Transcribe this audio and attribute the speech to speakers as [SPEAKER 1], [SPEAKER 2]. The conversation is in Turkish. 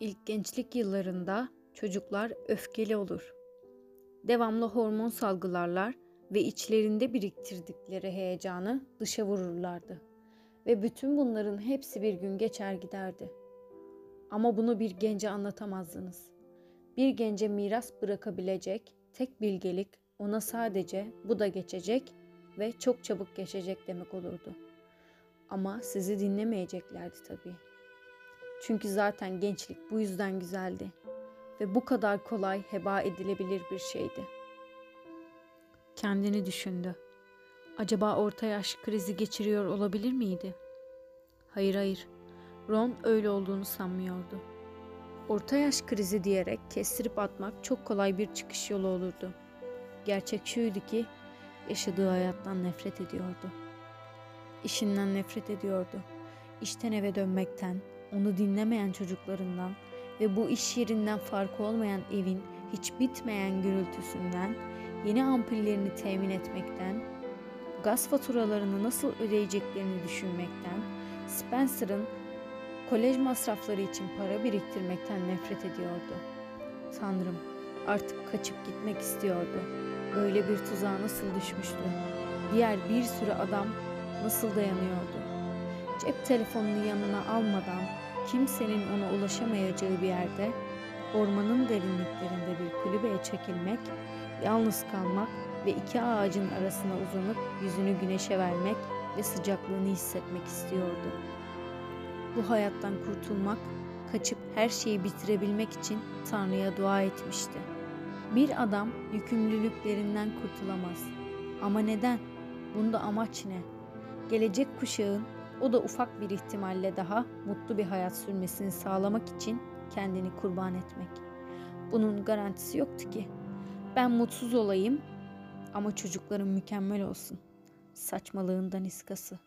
[SPEAKER 1] İlk gençlik yıllarında çocuklar öfkeli olur. Devamlı hormon salgılarlar ve içlerinde biriktirdikleri heyecanı dışa vururlardı. Ve bütün bunların hepsi bir gün geçer giderdi. Ama bunu bir gence anlatamazdınız. Bir gence miras bırakabilecek tek bilgelik ona sadece bu da geçecek ve çok çabuk geçecek demek olurdu. Ama sizi dinlemeyeceklerdi tabii. Çünkü zaten gençlik bu yüzden güzeldi ve bu kadar kolay heba edilebilir bir şeydi. Kendini düşündü. Acaba orta yaş krizi geçiriyor olabilir miydi? Hayır hayır. Ron öyle olduğunu sanmıyordu. Orta yaş krizi diyerek kestirip atmak çok kolay bir çıkış yolu olurdu. Gerçek şuydu ki yaşadığı hayattan nefret ediyordu. İşinden nefret ediyordu. İşten eve dönmekten, onu dinlemeyen çocuklarından ve bu iş yerinden farkı olmayan evin hiç bitmeyen gürültüsünden, yeni ampullerini temin etmekten, gaz faturalarını nasıl ödeyeceklerini düşünmekten, Spencer'ın kolej masrafları için para biriktirmekten nefret ediyordu. Tanrım, artık kaçıp gitmek istiyordu. Böyle bir tuzağa nasıl düşmüştü? Diğer bir sürü adam nasıl dayanıyordu? Cep telefonunu yanına almadan kimsenin ona ulaşamayacağı bir yerde ormanın derinliklerinde bir kulübeye çekilmek, yalnız kalmak ve iki ağacın arasına uzanıp yüzünü güneşe vermek ve sıcaklığını hissetmek istiyordu. Bu hayattan kurtulmak, kaçıp her şeyi bitirebilmek için Tanrı'ya dua etmişti. Bir adam yükümlülüklerinden kurtulamaz. Ama neden? Bunda amaç ne? Gelecek kuşağın o da ufak bir ihtimalle daha mutlu bir hayat sürmesini sağlamak için kendini kurban etmek. Bunun garantisi yoktu ki. Ben mutsuz olayım ama çocuklarım mükemmel olsun. Saçmalığından iskası.